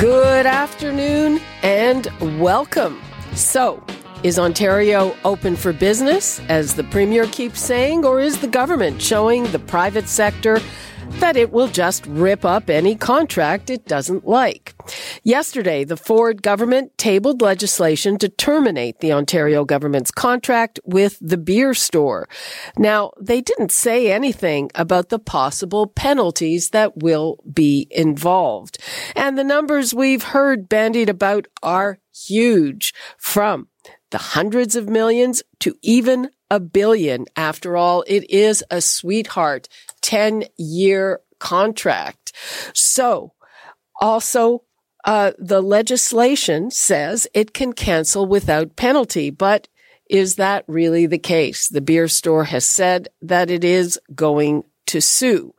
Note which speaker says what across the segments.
Speaker 1: Good afternoon and welcome. So, is Ontario open for business, as the Premier keeps saying, or is the government showing the private sector that it will just rip up any contract it doesn't like. Yesterday, the Ford government tabled legislation to terminate the Ontario government's contract with the beer store. Now, they didn't say anything about the possible penalties that will be involved. And the numbers we've heard bandied about are huge from the hundreds of millions to even a billion. After all, it is a sweetheart 10 year contract. So also, uh, the legislation says it can cancel without penalty, but is that really the case? The beer store has said that it is going to sue.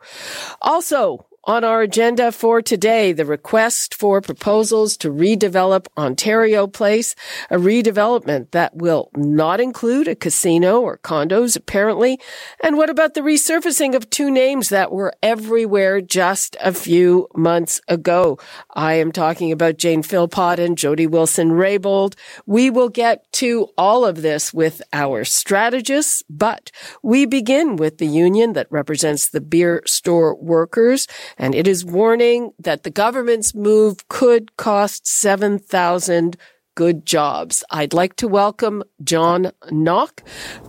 Speaker 1: Also, on our agenda for today, the request for proposals to redevelop Ontario Place, a redevelopment that will not include a casino or condos, apparently. And what about the resurfacing of two names that were everywhere just a few months ago? I am talking about Jane Philpott and Jody Wilson Raybould. We will get to all of this with our strategists, but we begin with the union that represents the beer store workers and it is warning that the government's move could cost 7,000 good jobs. I'd like to welcome John Nock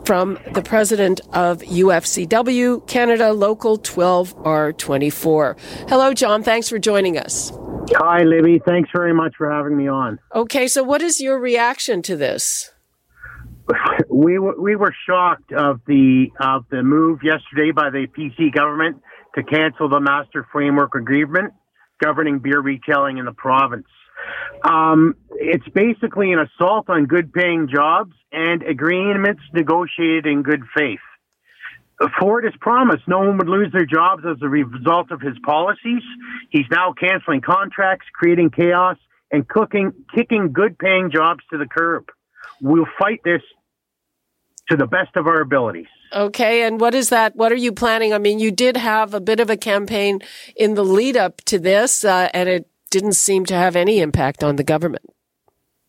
Speaker 1: from the president of UFCW Canada Local 12R24. Hello, John. Thanks for joining us.
Speaker 2: Hi, Libby. Thanks very much for having me on.
Speaker 1: Okay, so what is your reaction to this?
Speaker 2: We were, we were shocked of the of the move yesterday by the PC government to cancel the master framework agreement governing beer retailing in the province. Um, it's basically an assault on good paying jobs and agreements negotiated in good faith. Ford has promised no one would lose their jobs as a result of his policies. He's now canceling contracts, creating chaos, and cooking, kicking good paying jobs to the curb. We'll fight this to the best of our abilities.
Speaker 1: Okay, and what is that? What are you planning? I mean, you did have a bit of a campaign in the lead up to this, uh, and it didn't seem to have any impact on the government.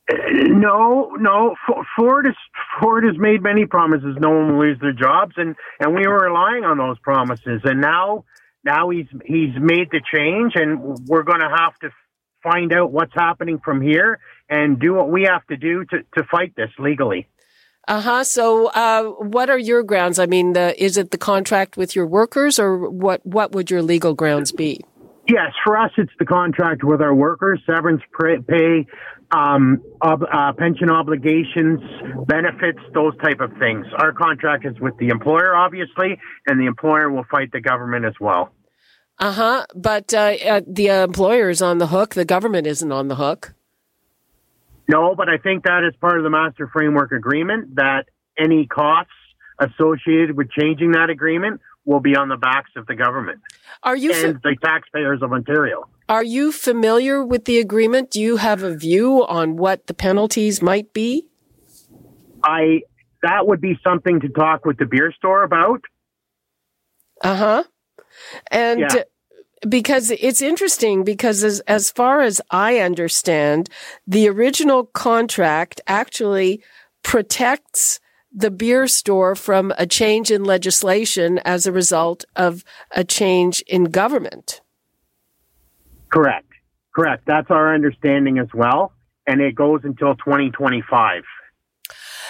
Speaker 2: No, no. Ford has Ford has made many promises. No one will lose their jobs, and and we were relying on those promises. And now, now he's he's made the change, and we're going to have to find out what's happening from here and do what we have to do to to fight this legally.
Speaker 1: Uh huh. So, uh, what are your grounds? I mean, the, is it the contract with your workers, or what? What would your legal grounds be?
Speaker 2: Yes, for us, it's the contract with our workers, severance pay, um, ob- uh, pension obligations, benefits, those type of things. Our contract is with the employer, obviously, and the employer will fight the government as well.
Speaker 1: Uh-huh. But uh, uh, the employer is on the hook. The government isn't on the hook.
Speaker 2: No, but I think that is part of the master framework agreement that any costs associated with changing that agreement will be on the backs of the government.
Speaker 1: Are you
Speaker 2: and fa- the taxpayers of Ontario?
Speaker 1: Are you familiar with the agreement? Do you have a view on what the penalties might be?
Speaker 2: I that would be something to talk with the beer store about.
Speaker 1: Uh huh. And yeah because it's interesting because as, as far as I understand, the original contract actually protects the beer store from a change in legislation as a result of a change in government.
Speaker 2: Correct. Correct. That's our understanding as well. And it goes until 2025.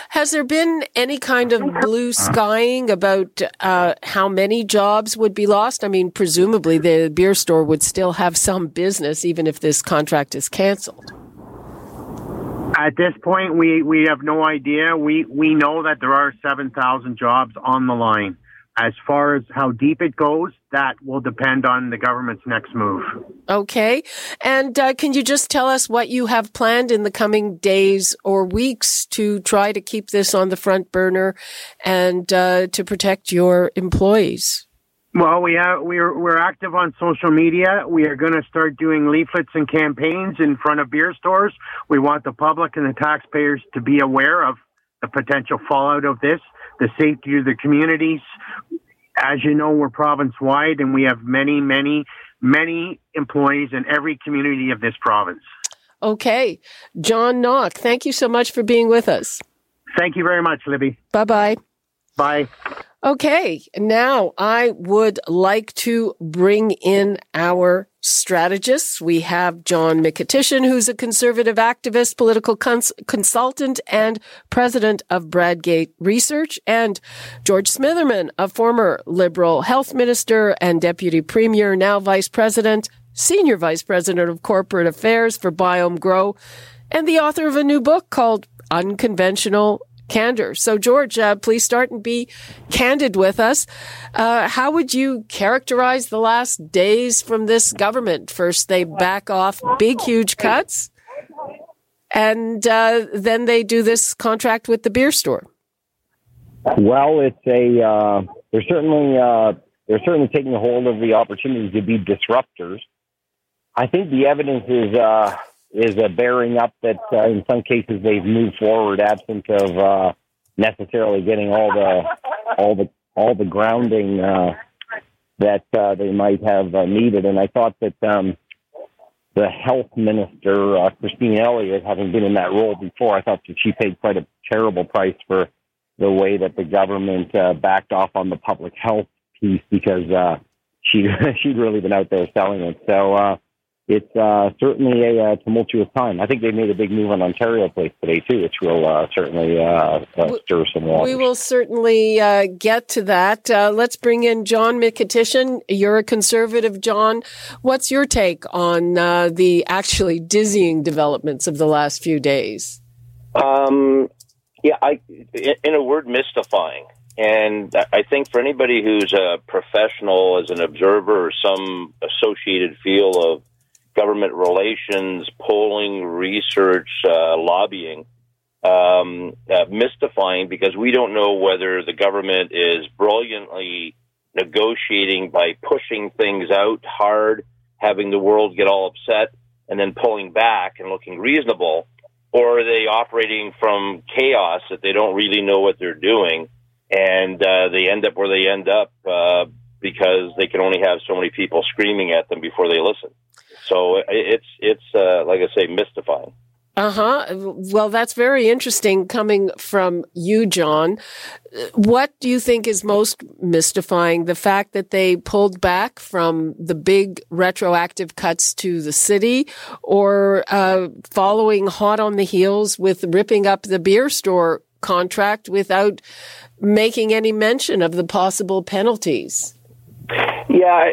Speaker 1: Has there been any kind of blue skying about uh, how many jobs would be lost? I mean, presumably the beer store would still have some business even if this contract is canceled.
Speaker 2: At this point, we, we have no idea. We we know that there are seven thousand jobs on the line. As far as how deep it goes, that will depend on the government's next move.
Speaker 1: Okay. And uh, can you just tell us what you have planned in the coming days or weeks to try to keep this on the front burner and uh, to protect your employees?
Speaker 2: Well, we have we're we're active on social media. We are going to start doing leaflets and campaigns in front of beer stores. We want the public and the taxpayers to be aware of the potential fallout of this, the safety of the communities. As you know, we're province wide and we have many, many, many employees in every community of this province.
Speaker 1: Okay. John Nock, thank you so much for being with us.
Speaker 2: Thank you very much, Libby.
Speaker 1: Bye bye.
Speaker 2: Bye.
Speaker 1: Okay, now I would like to bring in our strategists. We have John Mykytyshyn, who's a conservative activist, political cons- consultant, and president of Bradgate Research, and George Smitherman, a former Liberal health minister and deputy premier, now vice president, senior vice president of corporate affairs for Biome Grow, and the author of a new book called Unconventional candor. So, George, uh, please start and be candid with us. Uh, how would you characterize the last days from this government? First, they back off big, huge cuts, and uh, then they do this contract with the beer store.
Speaker 3: Well, it's a uh, they're certainly uh, they're certainly taking a hold of the opportunity to be disruptors. I think the evidence is uh, is uh, bearing up that uh, in some cases they've moved forward absent of uh, necessarily getting all the all the all the grounding uh, that uh, they might have uh, needed. And I thought that um, the health minister uh, Christine Elliott, having been in that role before, I thought that she paid quite a terrible price for the way that the government uh, backed off on the public health piece because uh, she she'd really been out there selling it. So. Uh, it's uh, certainly a uh, tumultuous time. I think they made a big move on Ontario Place today too, which will uh, certainly uh, uh, stir some waters.
Speaker 1: We will certainly uh, get to that. let's bring in John Mykytyshyn. You're a conservative, John. What's your take on the actually dizzying developments of the last few days?
Speaker 4: Um, yeah, I, in a word, mystifying. And I think for anybody who's a professional as an observer or some associated field of government relations, polling, research, uh, lobbying, um, uh, mystifying because we don't know whether the government is brilliantly negotiating by pushing things out hard, having the world get all upset, and then pulling back and looking reasonable, or are they operating from chaos that they don't really know what they're doing, and uh, they end up where they end up uh, because they can only have so many people screaming at them before they listen. So it's it's uh, like I say, mystifying.
Speaker 1: Uh huh. Well, that's very interesting coming from you, John. What do you think is most mystifying? The fact that they pulled back from the big retroactive cuts to the city or uh, following hot on the heels with ripping up the beer store contract without making any mention of the possible penalties?
Speaker 4: Yeah,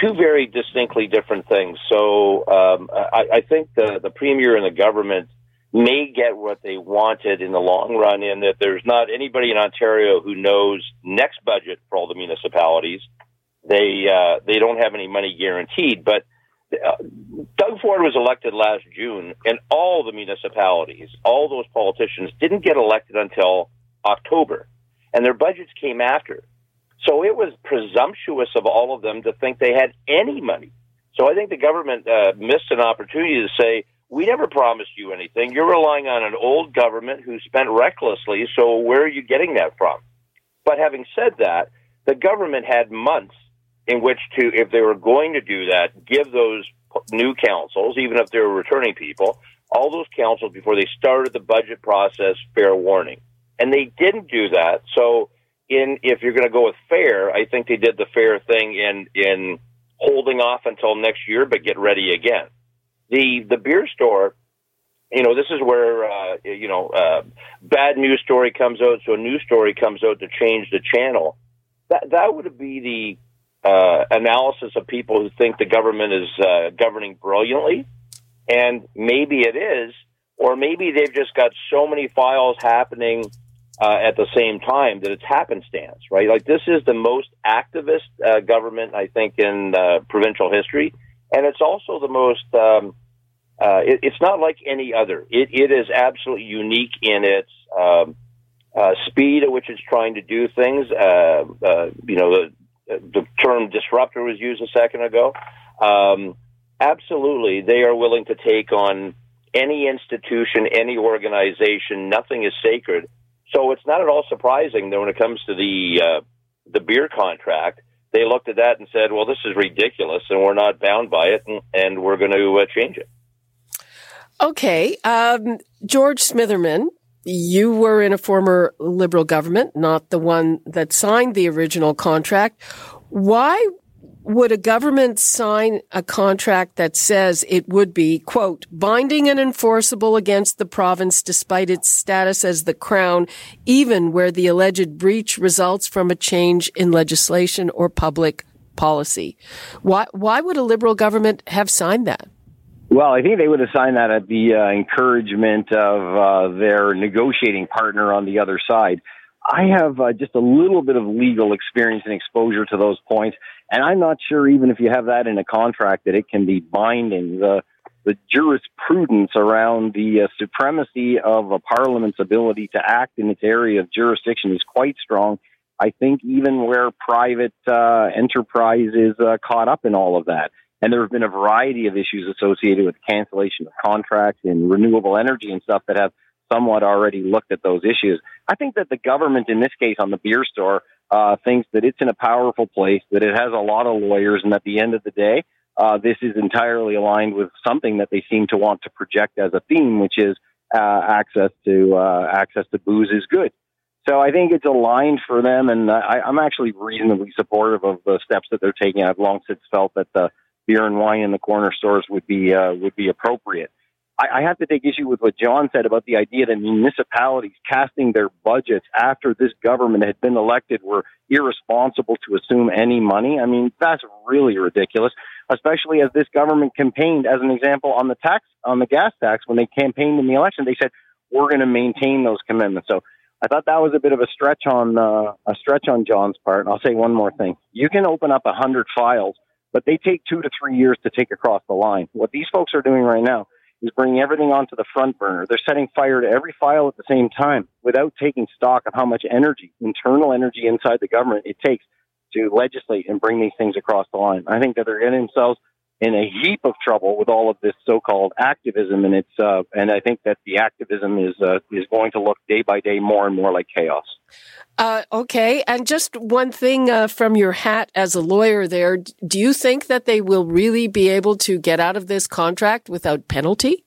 Speaker 4: two very distinctly different things. So um, I, I think the the premier and the government may get what they wanted in the long run, in that there's not anybody in Ontario who knows next budget for all the municipalities. They uh, they don't have any money guaranteed, but. Uh, Doug Ford was elected last June, and all the municipalities, all those politicians didn't get elected until October, and their budgets came after. So it was presumptuous of all of them to think they had any money. So I think the government uh, missed an opportunity to say, we never promised you anything. You're relying on an old government who spent recklessly. So where are you getting that from? But having said that, the government had months in which to, if they were going to do that, give those new councils, even if they were returning people, all those councils before they started the budget process, fair warning. And they didn't do that. So in if you're going to go with fair, I think they did the fair thing in in holding off until next year, but get ready again. The the beer store, you know, this is where uh, you know uh, bad news story comes out, so a news story comes out to change the channel. That that would be the uh, analysis of people who think the government is uh, governing brilliantly, and maybe it is, or maybe they've just got so many files happening uh, at the same time that it's happenstance, right? Like this is the most activist uh, government I think in uh, provincial history, and it's also the most. Um, uh, it, it's not like any other. It, it is absolutely unique in its um, uh, speed at which it's trying to do things. Uh, you know, the, the term disruptor was used a second ago. Um, absolutely, they are willing to take on any institution, any organization. Nothing is sacred so it's not at all surprising that when it comes to the uh, the beer contract, they looked at that and said, "Well, this is ridiculous, and we're not bound by it, and, and we're going to uh, change it."
Speaker 1: Okay, um, George Smitherman, you were in a former Liberal government, not the one that signed the original contract. Why would a government sign a contract that says it would be, quote, binding and enforceable against the province despite its status as the crown, even where the alleged breach results from a change in legislation or public policy? Why, why would a liberal government have signed that?
Speaker 3: Well, I think they would have signed that at the uh, encouragement of uh, their negotiating partner on the other side. I have uh, just a little bit of legal experience and exposure to those points. And I'm not sure even if you have that in a contract that it can be binding. The the jurisprudence around the uh, supremacy of a parliament's ability to act in its area of jurisdiction is quite strong. I think even where private uh, enterprise is uh, caught up in all of that. And there have been a variety of issues associated with cancellation of contracts in renewable energy and stuff that have somewhat already looked at those issues. I think that the government, in this case, on the beer store, uh, thinks that it's in a powerful place, that it has a lot of lawyers, and at the end of the day, uh, this is entirely aligned with something that they seem to want to project as a theme, which is uh, access to uh, access to booze is good. So I think it's aligned for them, and I, I'm actually reasonably supportive of the steps that they're taking. I've long since felt that the beer and wine in the corner stores would be uh, would be appropriate. I, I have to take issue with what John said about the idea that municipalities casting their budgets after this government had been elected were irresponsible to assume any money. I mean, that's really ridiculous, especially as this government campaigned, as an example, on the tax, on the gas tax, when they campaigned in the election, they said, we're going to maintain those commitments. So I thought that was a bit of a stretch on, uh, a stretch on John's part. And I'll say one more thing. You can open up a hundred files, but they take two to three years to take across the line. What these folks are doing right now is bringing everything onto the front burner. They're setting fire to every file at the same time without taking stock of how much energy, internal energy inside the government it takes to legislate and bring these things across the line. I think that they're getting themselves in a heap of trouble with all of this so-called activism, and it's uh, and I think that the activism is uh, is going to look day by day more and more like chaos.
Speaker 1: Uh, okay, and just one thing uh, from your hat as a lawyer, there, do you think that they will really be able to get out of this contract without penalty?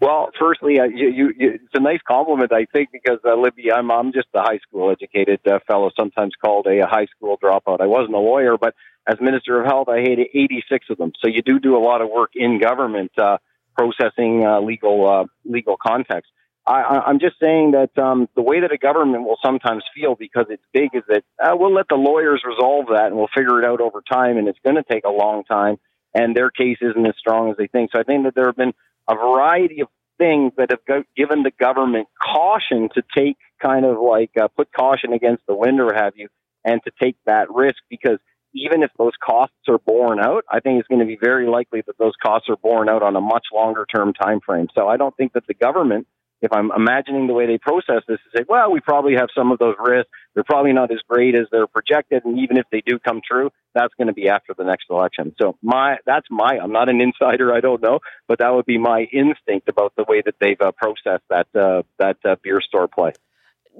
Speaker 3: Well, firstly, uh, you, you, you, it's a nice compliment, I think, because uh, Libby, I'm, I'm just a high school educated uh, fellow, sometimes called a, a high school dropout. I wasn't a lawyer, but as Minister of Health, I had 86 of them. So you do do a lot of work in government, uh, processing uh, legal uh, legal context. I, I'm just saying that um, the way that a government will sometimes feel because it's big is that uh, we'll let the lawyers resolve that and we'll figure it out over time, and it's going to take a long time, and their case isn't as strong as they think. So I think that there have been a variety of things that have go- given the government caution to take kind of like uh, put caution against the wind or have you, and to take that risk because even if those costs are borne out, I think it's going to be very likely that those costs are borne out on a much longer term time frame. So I don't think that the government, if I'm imagining the way they process this, to say, well, we probably have some of those risks. They're probably not as great as they're projected, and even if they do come true, that's going to be after the next election. So my that's my I'm not an insider, I don't know, but that would be my instinct about the way that they've uh, processed that uh, that uh, beer store play.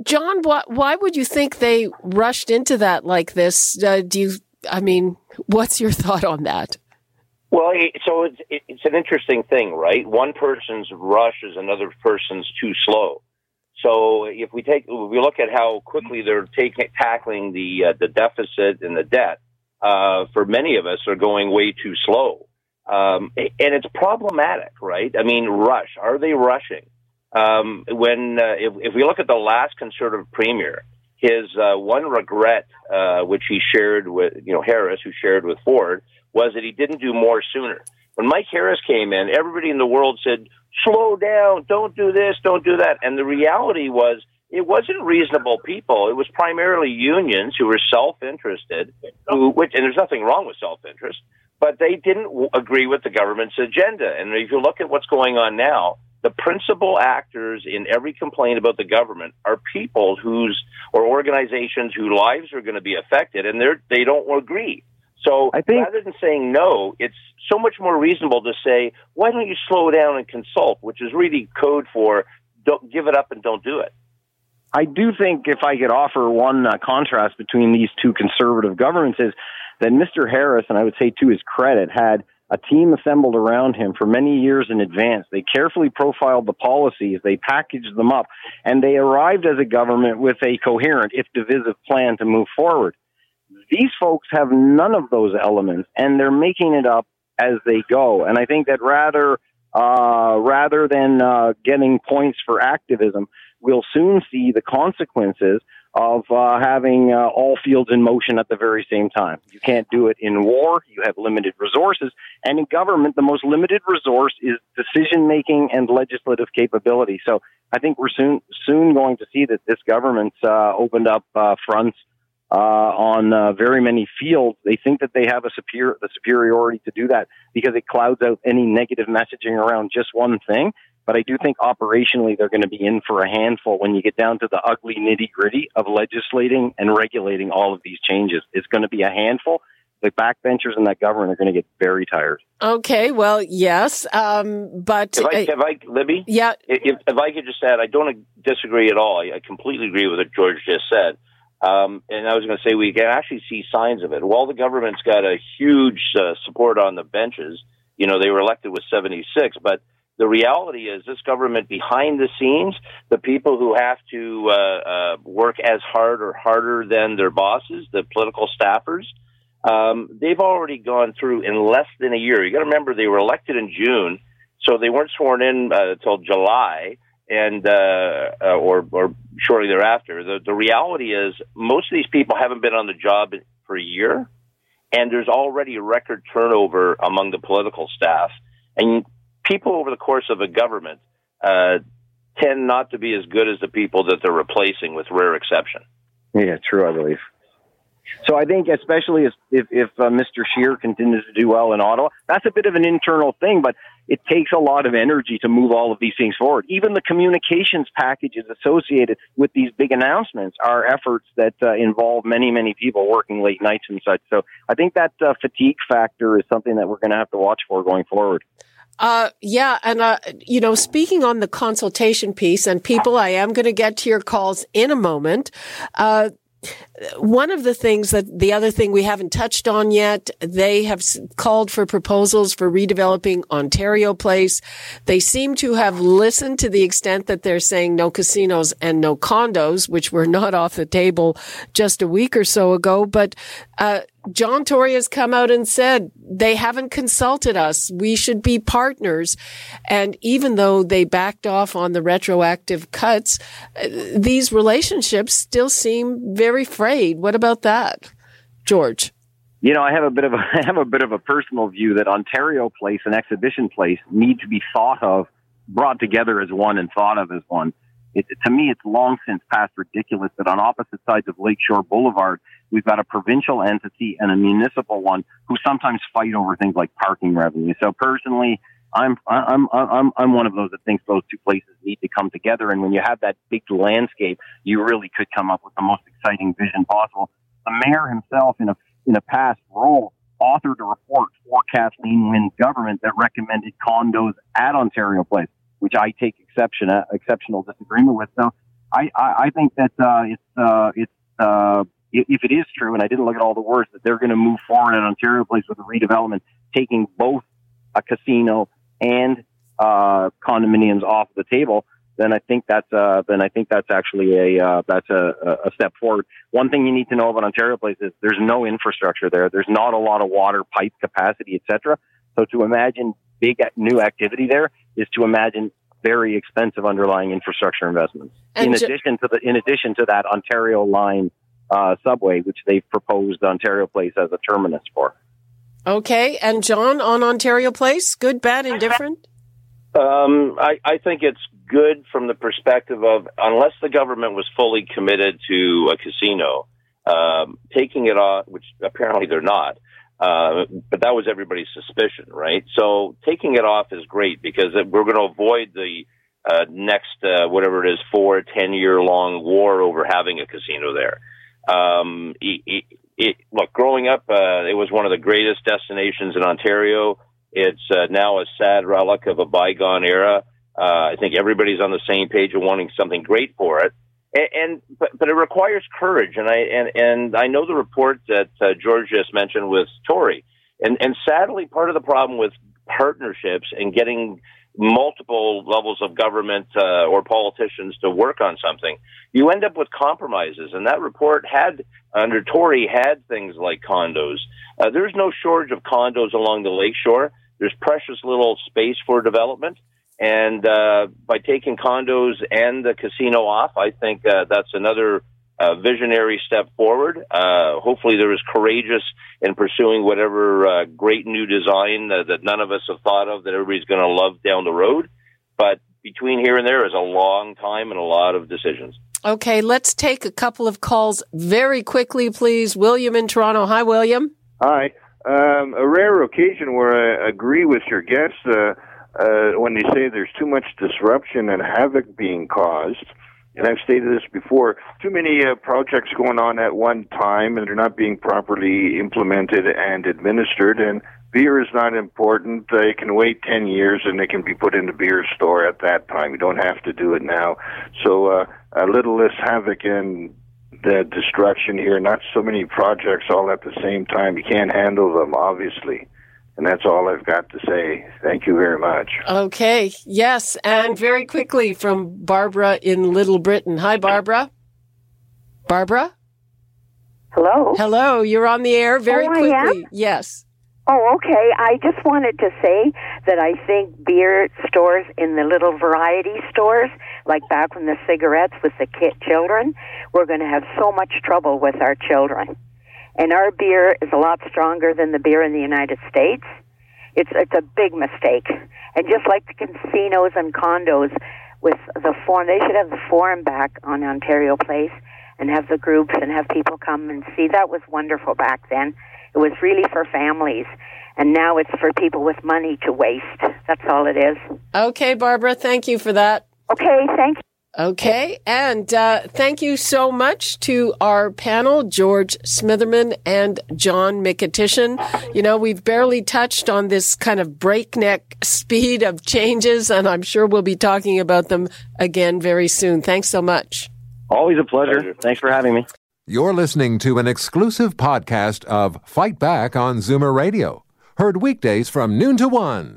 Speaker 1: John, why, why would you think they rushed into that like this? Uh, do you I mean, what's your thought on that?
Speaker 4: Well, so it's, it's an interesting thing, right? One person's rush is another person's too slow. So if we take, if we look at how quickly they're taking, tackling the uh, the deficit and the debt, uh, for many of us are going way too slow, um, and it's problematic, right? I mean, rush. Are they rushing? Um, when uh, if, if we look at the last conservative premier, his uh, one regret, uh, which he shared with, you know, Harris, who shared with Ford, was that he didn't do more sooner. When Mike Harris came in, everybody in the world said, slow down, don't do this, don't do that. And the reality was it wasn't reasonable people. It was primarily unions who were self-interested, who, which, and there's nothing wrong with self-interest, but they didn't w- agree with the government's agenda. And if you look at what's going on now, the principal actors in every complaint about the government are people whose or organizations whose lives are going to be affected, and they're they don't agree. So
Speaker 3: I think,
Speaker 4: rather than saying no, it's so much more reasonable to say, why don't you slow down and consult, which is really code for don't give it up and don't do it.
Speaker 3: I do think if I could offer one uh, contrast between these two conservative governments is that Mr. Harris, and I would say to his credit, had a team assembled around him for many years in advance. They carefully profiled the policies, they packaged them up, and they arrived as a government with a coherent, if divisive, plan to move forward. These folks have none of those elements, and they're making it up as they go. And I think that rather uh, rather than uh, getting points for activism, we'll soon see the consequences of uh, having uh, all fields in motion at the very same time. You can't do it in war. You have limited resources. And in government, the most limited resource is decision making and legislative capability. So I think we're soon, soon going to see that this government's uh, opened up uh, fronts uh, on uh, very many fields. They think that they have a superior, the superiority to do that because it clouds out any negative messaging around just one thing. But I do think operationally they're going to be in for a handful when you get down to the ugly nitty gritty of legislating and regulating all of these changes. It's going to be a handful. The backbenchers in that government are going to get very tired.
Speaker 1: Okay, well, yes, um, but
Speaker 4: if I, if I, Libby,
Speaker 1: yeah,
Speaker 4: if, if I could just add, I don't disagree at all. I completely agree with what George just said. Um, and I was going to say we can actually see signs of it. While the government's got a huge uh, support on the benches, you know, they were elected with 76, but the reality is this government behind the scenes, the people who have to uh, uh, work as hard or harder than their bosses, the political staffers, um, they've already gone through in less than a year. You got to remember they were elected in June, so they weren't sworn in uh, until July and uh, uh, or or shortly thereafter. The the reality is most of these people haven't been on the job for a year, and there's already a record turnover among the political staff. And people over the course of a government uh, tend not to be as good as the people that they're replacing, with rare exception.
Speaker 3: Yeah, true. I believe. So I think, especially if if, if uh, Mr. Scheer continues to do well in Ottawa, that's a bit of an internal thing, but it takes a lot of energy to move all of these things forward. Even the communications packages associated with these big announcements are efforts that uh, involve many, many people working late nights and such. So I think that uh, fatigue factor is something that we're going to have to watch for going forward.
Speaker 1: Uh, yeah. And, uh, you know, speaking on the consultation piece and people, I am going to get to your calls in a moment. Uh, one of the things that the other thing we haven't touched on yet, they have called for proposals for redeveloping Ontario Place. They seem to have listened to the extent that they're saying no casinos and no condos, which were not off the table just a week or so ago. But uh, John Tory has come out and said they haven't consulted us. We should be partners. And even though they backed off on the retroactive cuts, uh, these relationships still seem very frayed. What about that, George?
Speaker 3: You know, I have a bit of a, I have a bit of a personal view that Ontario Place and Exhibition Place need to be thought of, brought together as one and thought of as one. It, to me, it's long since past ridiculous that on opposite sides of Lakeshore Boulevard, We've got a provincial entity and a municipal one who sometimes fight over things like parking revenue. So personally, I'm I'm I'm I'm one of those that thinks those two places need to come together. And when you have that big landscape, you really could come up with the most exciting vision possible. The mayor himself, in a in a past role, authored a report for Kathleen Wynne's government that recommended condos at Ontario Place, which I take exception uh, exceptional disagreement with. So I I, I think that uh, it's uh, it's uh, if it is true, and I didn't look at all the words, that they're going to move forward at Ontario Place with a redevelopment, taking both a casino and uh, condominiums off the table, then I think that's uh, then I think that's actually a uh, that's a, a step forward. One thing you need to know about Ontario Place is there's no infrastructure there. There's not a lot of water pipe capacity, etc. So to imagine big new activity there is to imagine very expensive underlying infrastructure investments. And in addition to the in addition to that Ontario line uh, subway, which they've proposed Ontario Place as a terminus for.
Speaker 1: Okay, and John on Ontario Place, good, bad, indifferent.
Speaker 4: Um, I, I think it's good from the perspective of unless the government was fully committed to a casino, um, taking it off, which apparently they're not. Uh, but that was everybody's suspicion, right? So taking it off is great because we're going to avoid the uh, next uh, whatever it is four ten year long war over having a casino there. Um, it, it, it, look, growing up, uh, it was one of the greatest destinations in Ontario. It's uh, now a sad relic of a bygone era. Uh, I think everybody's on the same page of wanting something great for it. And, and but, but it requires courage, and I and and I know the report that uh, George just mentioned with Tory, and and sadly, part of the problem with partnerships and getting multiple levels of government uh, or politicians to work on something, you end up with compromises. And that report had, under Tory, had things like condos. Uh, there's no shortage of condos along the lakeshore. There's precious little space for development. And uh, by taking condos and the casino off, I think uh, that's another uh, visionary step forward. Uh, hopefully, there is courageous in pursuing whatever uh, great new design that none of us have thought of that everybody's going to love down the road. But between here and there is a long time and a lot of decisions.
Speaker 1: Okay, let's take a couple of calls very quickly, please. William in Toronto. Hi, William.
Speaker 5: Hi. Um, a rare occasion where I agree with your guests uh, uh, when they say there's too much disruption and havoc being caused and I've stated this before, too many uh, projects going on at one time and they're not being properly implemented and administered. And beer is not important. They can wait 10 years and they can be put in the beer store at that time. You don't have to do it now. So uh, a little less havoc and the destruction here, not so many projects all at the same time. You can't handle them, obviously. And that's all I've got to say. Thank you very much.
Speaker 1: Okay. Yes. And very quickly from Barbara in Little Britain. Hi, Barbara. Barbara?
Speaker 6: Hello.
Speaker 1: Hello. You're on the air very
Speaker 6: oh,
Speaker 1: quickly. Yes.
Speaker 6: Oh, okay. I just wanted to say that I think beer stores in the little variety stores, like back when the cigarettes with the kid children, we're going to have so much trouble with our children and our beer is a lot stronger than the beer in the United States. It's it's a big mistake. And just like the casinos and condos with the forum, they should have the forum back on Ontario Place and have the groups and have people come and see. That was wonderful back then. It was really for families. And now it's for people with money to waste. That's all it is.
Speaker 1: Okay, Barbara, thank you for that.
Speaker 6: Okay, thank you.
Speaker 1: Okay. And uh, thank you so much to our panel, George Smitherman and John Mykytyshyn. You know, we've barely touched on this kind of breakneck speed of changes, and I'm sure we'll be talking about them again very soon. Thanks so much.
Speaker 7: Always a pleasure. pleasure. Thanks for having me.
Speaker 8: You're listening to an exclusive podcast of Fight Back on Zoomer Radio, heard weekdays from noon to one.